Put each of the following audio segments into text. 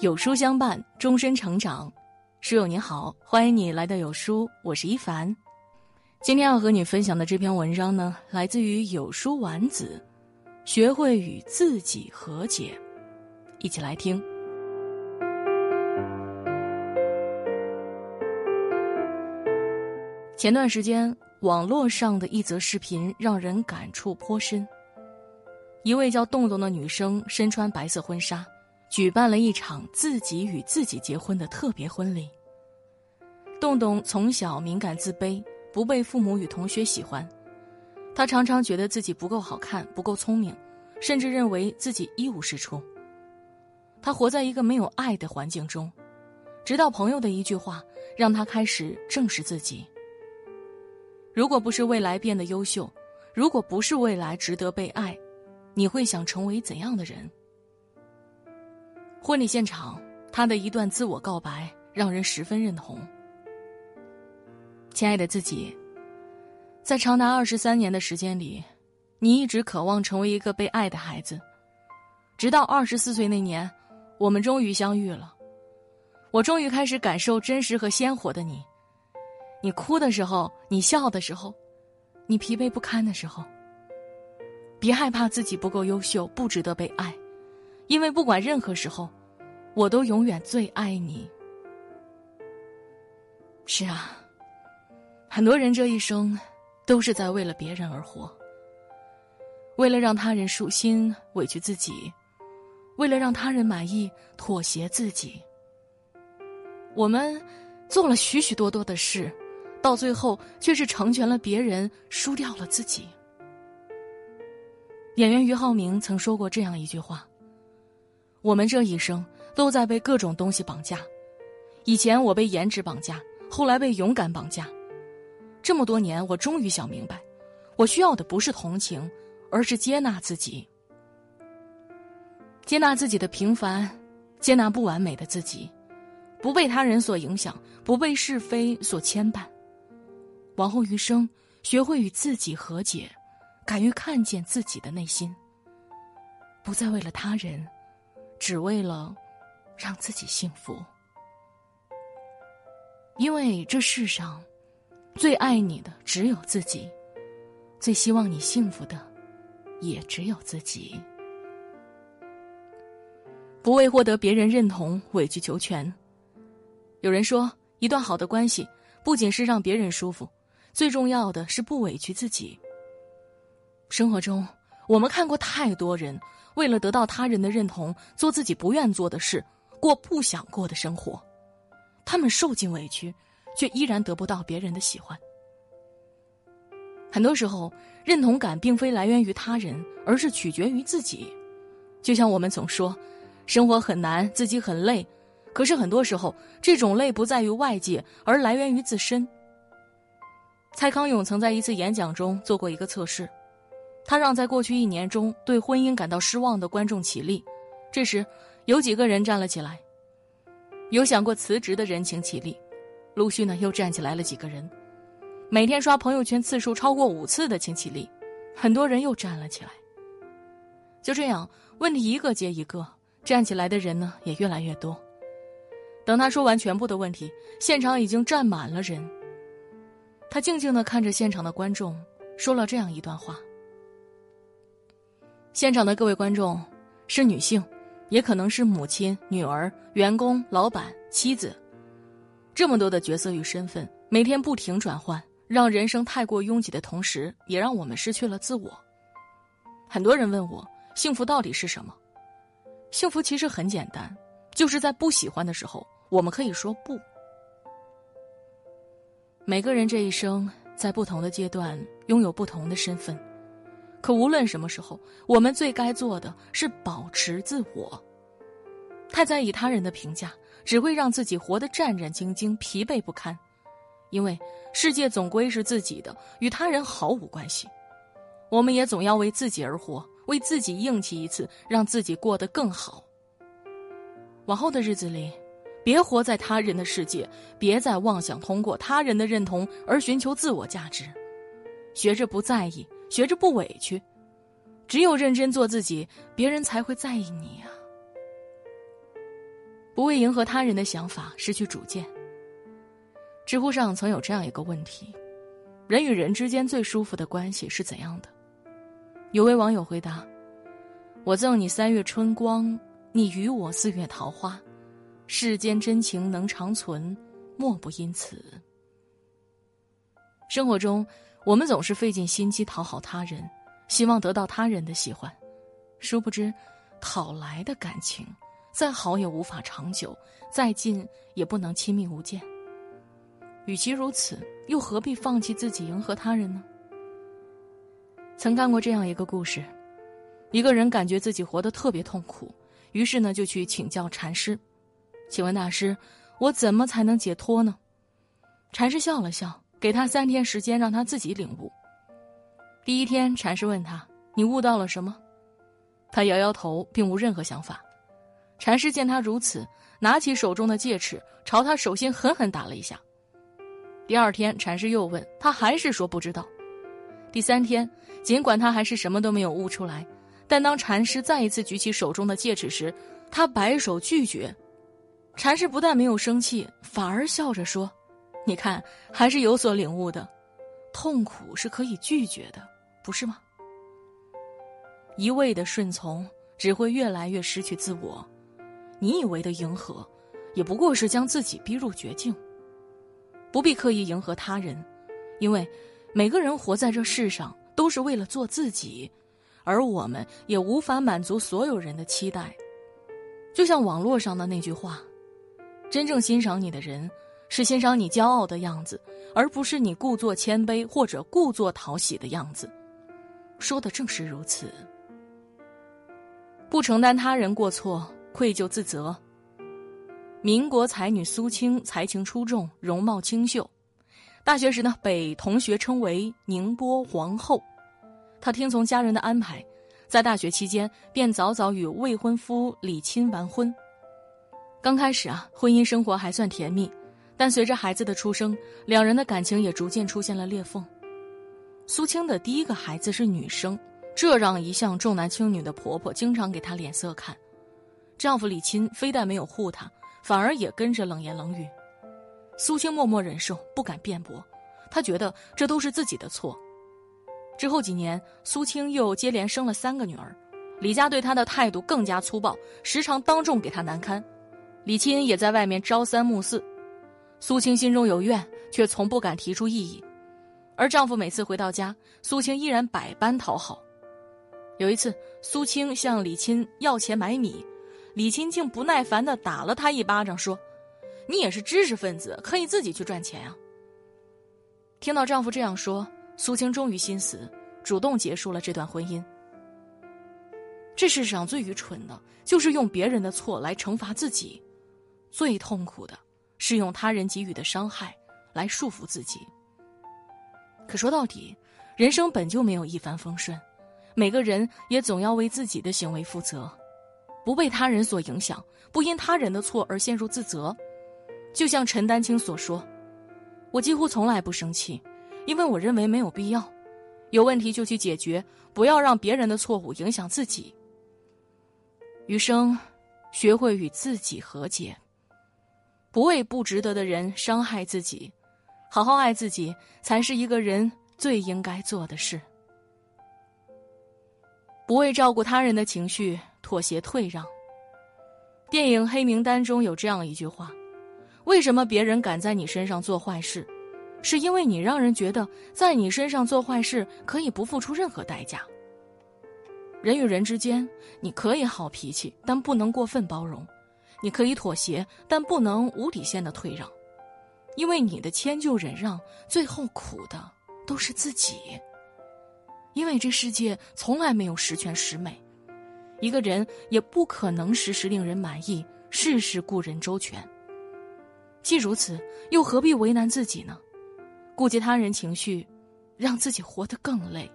有书相伴，终身成长。书友你好，欢迎你来到有书，我是一凡。今天要和你分享的这篇文章呢，来自于有书丸子。学会与自己和解，一起来听。前段时间，网络上的一则视频让人感触颇深。一位叫洞洞的女生身穿白色婚纱，举办了一场自己与自己结婚的特别婚礼。洞洞从小敏感自卑，不被父母与同学喜欢。他常常觉得自己不够好看，不够聪明，甚至认为自己一无是处。他活在一个没有爱的环境中，直到朋友的一句话，让他开始正视自己。如果不是未来变得优秀，如果不是未来值得被爱，你会想成为怎样的人？婚礼现场，他的一段自我告白让人十分认同。亲爱的自己。在长达二十三年的时间里，你一直渴望成为一个被爱的孩子。直到二十四岁那年，我们终于相遇了。我终于开始感受真实和鲜活的你。你哭的时候，你笑的时候，你疲惫不堪的时候。别害怕自己不够优秀，不值得被爱，因为不管任何时候，我都永远最爱你。是啊，很多人这一生。都是在为了别人而活，为了让他人舒心委屈自己，为了让他人满意妥协自己。我们做了许许多多的事，到最后却是成全了别人，输掉了自己。演员俞灏明曾说过这样一句话：“我们这一生都在被各种东西绑架，以前我被颜值绑架，后来被勇敢绑架。”这么多年，我终于想明白，我需要的不是同情，而是接纳自己。接纳自己的平凡，接纳不完美的自己，不被他人所影响，不被是非所牵绊。往后余生，学会与自己和解，敢于看见自己的内心，不再为了他人，只为了让自己幸福。因为这世上。最爱你的只有自己，最希望你幸福的也只有自己。不为获得别人认同委曲求全。有人说，一段好的关系不仅是让别人舒服，最重要的是不委屈自己。生活中，我们看过太多人为了得到他人的认同，做自己不愿做的事，过不想过的生活，他们受尽委屈。却依然得不到别人的喜欢。很多时候，认同感并非来源于他人，而是取决于自己。就像我们总说，生活很难，自己很累。可是很多时候，这种累不在于外界，而来源于自身。蔡康永曾在一次演讲中做过一个测试，他让在过去一年中对婚姻感到失望的观众起立。这时，有几个人站了起来。有想过辞职的人请起立。陆续呢，又站起来了几个人。每天刷朋友圈次数超过五次的请起立，很多人又站了起来。就这样，问题一个接一个，站起来的人呢也越来越多。等他说完全部的问题，现场已经站满了人。他静静的看着现场的观众，说了这样一段话：现场的各位观众，是女性，也可能是母亲、女儿、员工、老板、妻子。这么多的角色与身份，每天不停转换，让人生太过拥挤的同时，也让我们失去了自我。很多人问我，幸福到底是什么？幸福其实很简单，就是在不喜欢的时候，我们可以说不。每个人这一生在不同的阶段拥有不同的身份，可无论什么时候，我们最该做的是保持自我。太在意他人的评价。只会让自己活得战战兢兢、疲惫不堪，因为世界总归是自己的，与他人毫无关系。我们也总要为自己而活，为自己硬气一次，让自己过得更好。往后的日子里，别活在他人的世界，别再妄想通过他人的认同而寻求自我价值。学着不在意，学着不委屈，只有认真做自己，别人才会在意你呀。不为迎合他人的想法失去主见。知乎上曾有这样一个问题：人与人之间最舒服的关系是怎样的？有位网友回答：“我赠你三月春光，你与我四月桃花，世间真情能长存，莫不因此。”生活中，我们总是费尽心机讨好他人，希望得到他人的喜欢，殊不知，讨来的感情，再好也无法长久，再近也不能亲密无间。与其如此，又何必放弃自己迎合他人呢？曾看过这样一个故事：一个人感觉自己活得特别痛苦，于是呢就去请教禅师。请问大师，我怎么才能解脱呢？禅师笑了笑，给他三天时间让他自己领悟。第一天，禅师问他：“你悟到了什么？”他摇摇头，并无任何想法。禅师见他如此，拿起手中的戒尺，朝他手心狠狠打了一下。第二天，禅师又问他，还是说不知道。第三天，尽管他还是什么都没有悟出来，但当禅师再一次举起手中的戒尺时，他摆手拒绝。禅师不但没有生气，反而笑着说：“你看，还是有所领悟的。痛苦是可以拒绝的，不是吗？一味的顺从只会越来越失去自我，你以为的迎合，也不过是将自己逼入绝境。”不必刻意迎合他人，因为每个人活在这世上都是为了做自己，而我们也无法满足所有人的期待。就像网络上的那句话：“真正欣赏你的人，是欣赏你骄傲的样子，而不是你故作谦卑或者故作讨喜的样子。”说的正是如此。不承担他人过错，愧疚自责。民国才女苏青才情出众，容貌清秀。大学时呢，被同学称为“宁波皇后”。她听从家人的安排，在大学期间便早早与未婚夫李钦完婚。刚开始啊，婚姻生活还算甜蜜，但随着孩子的出生，两人的感情也逐渐出现了裂缝。苏青的第一个孩子是女生，这让一向重男轻女的婆婆经常给她脸色看。丈夫李钦非但没有护她。反而也跟着冷言冷语，苏青默默忍受，不敢辩驳。她觉得这都是自己的错。之后几年，苏青又接连生了三个女儿，李家对她的态度更加粗暴，时常当众给她难堪。李钦也在外面朝三暮四，苏青心中有怨，却从不敢提出异议。而丈夫每次回到家，苏青依然百般讨好。有一次，苏青向李钦要钱买米。李钦竟不耐烦地打了他一巴掌，说：“你也是知识分子，可以自己去赚钱啊。”听到丈夫这样说，苏青终于心死，主动结束了这段婚姻。这世上最愚蠢的，就是用别人的错来惩罚自己；最痛苦的，是用他人给予的伤害来束缚自己。可说到底，人生本就没有一帆风顺，每个人也总要为自己的行为负责。不被他人所影响，不因他人的错而陷入自责，就像陈丹青所说：“我几乎从来不生气，因为我认为没有必要。有问题就去解决，不要让别人的错误影响自己。余生，学会与自己和解，不为不值得的人伤害自己，好好爱自己，才是一个人最应该做的事。不为照顾他人的情绪。”妥协退让。电影《黑名单》中有这样一句话：“为什么别人敢在你身上做坏事？是因为你让人觉得在你身上做坏事可以不付出任何代价。”人与人之间，你可以好脾气，但不能过分包容；你可以妥协，但不能无底线的退让，因为你的迁就忍让，最后苦的都是自己。因为这世界从来没有十全十美。一个人也不可能时时令人满意，事事顾人周全。既如此，又何必为难自己呢？顾及他人情绪，让自己活得更累。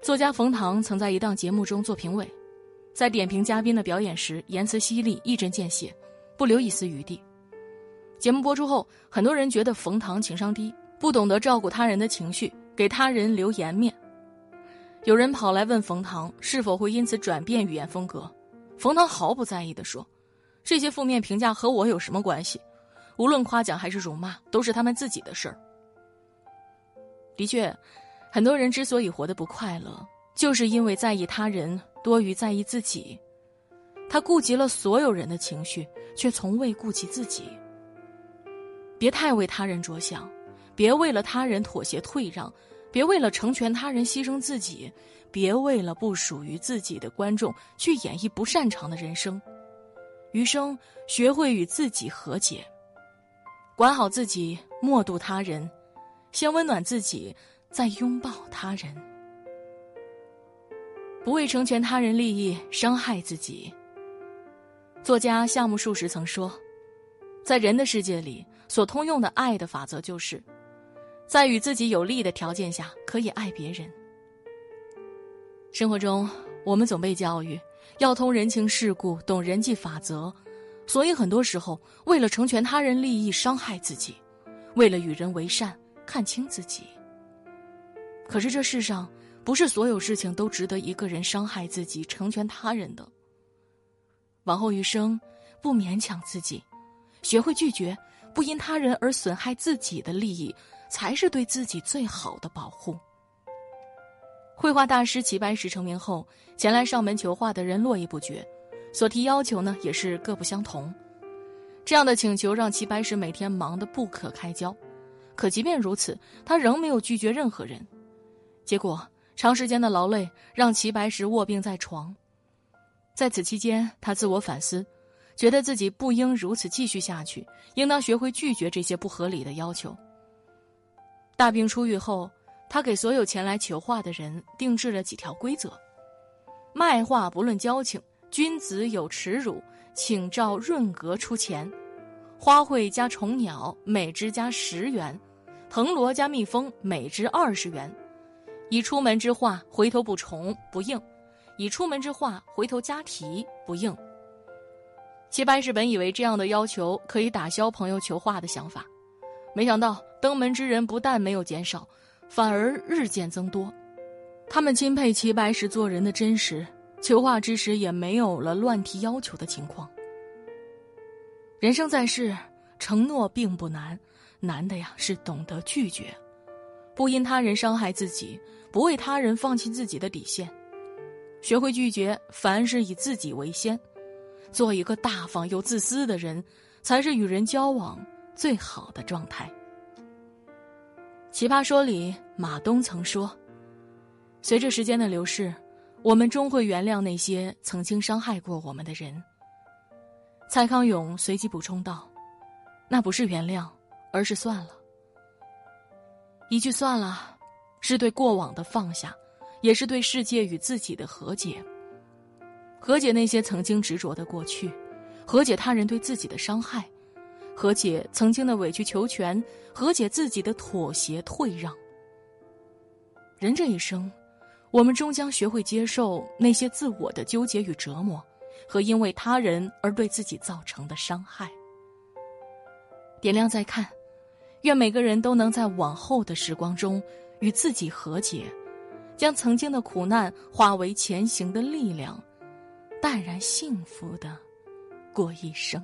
作家冯唐曾在一档节目中做评委，在点评嘉宾的表演时，言辞犀利，一针见血，不留一丝余地。节目播出后，很多人觉得冯唐情商低，不懂得照顾他人的情绪，给他人留颜面。有人跑来问冯唐是否会因此转变语言风格，冯唐毫不在意地说：“这些负面评价和我有什么关系？无论夸奖还是辱骂，都是他们自己的事儿。的确，很多人之所以活得不快乐，就是因为在意他人多于在意自己。他顾及了所有人的情绪，却从未顾及自己。别太为他人着想，别为了他人妥协退让，别为了成全他人牺牲自己，别为了不属于自己的观众去演绎不擅长的人生。余生，学会与自己和解，管好自己，莫渡他人。先温暖自己，再拥抱他人。不为成全他人利益伤害自己。作家夏目漱石曾说，在人的世界里，所通用的爱的法则就是，在与自己有利的条件下可以爱别人。生活中，我们总被教育要通人情世故，懂人际法则，所以很多时候为了成全他人利益伤害自己，为了与人为善。看清自己。可是这世上不是所有事情都值得一个人伤害自己、成全他人的。往后余生，不勉强自己，学会拒绝，不因他人而损害自己的利益，才是对自己最好的保护。绘画大师齐白石成名后，前来上门求画的人络绎不绝，所提要求呢也是各不相同。这样的请求让齐白石每天忙得不可开交。可即便如此，他仍没有拒绝任何人。结果，长时间的劳累让齐白石卧病在床。在此期间，他自我反思，觉得自己不应如此继续下去，应当学会拒绝这些不合理的要求。大病初愈后，他给所有前来求画的人定制了几条规则：卖画不论交情，君子有耻辱，请照润格出钱。花卉加虫鸟，每只加十元；藤萝加蜜蜂，每只二十元。以出门之画，回头补重不应；以出门之画，回头加题不应。齐白石本以为这样的要求可以打消朋友求画的想法，没想到登门之人不但没有减少，反而日渐增多。他们钦佩齐白石做人的真实，求画之时也没有了乱提要求的情况。人生在世，承诺并不难，难的呀是懂得拒绝，不因他人伤害自己，不为他人放弃自己的底线，学会拒绝，凡事以自己为先，做一个大方又自私的人，才是与人交往最好的状态。奇葩说里，马东曾说：“随着时间的流逝，我们终会原谅那些曾经伤害过我们的人。”蔡康永随即补充道：“那不是原谅，而是算了。一句算了，是对过往的放下，也是对世界与自己的和解。和解那些曾经执着的过去，和解他人对自己的伤害，和解曾经的委曲求全，和解自己的妥协退让。人这一生，我们终将学会接受那些自我的纠结与折磨。”和因为他人而对自己造成的伤害。点亮再看，愿每个人都能在往后的时光中与自己和解，将曾经的苦难化为前行的力量，淡然幸福的过一生。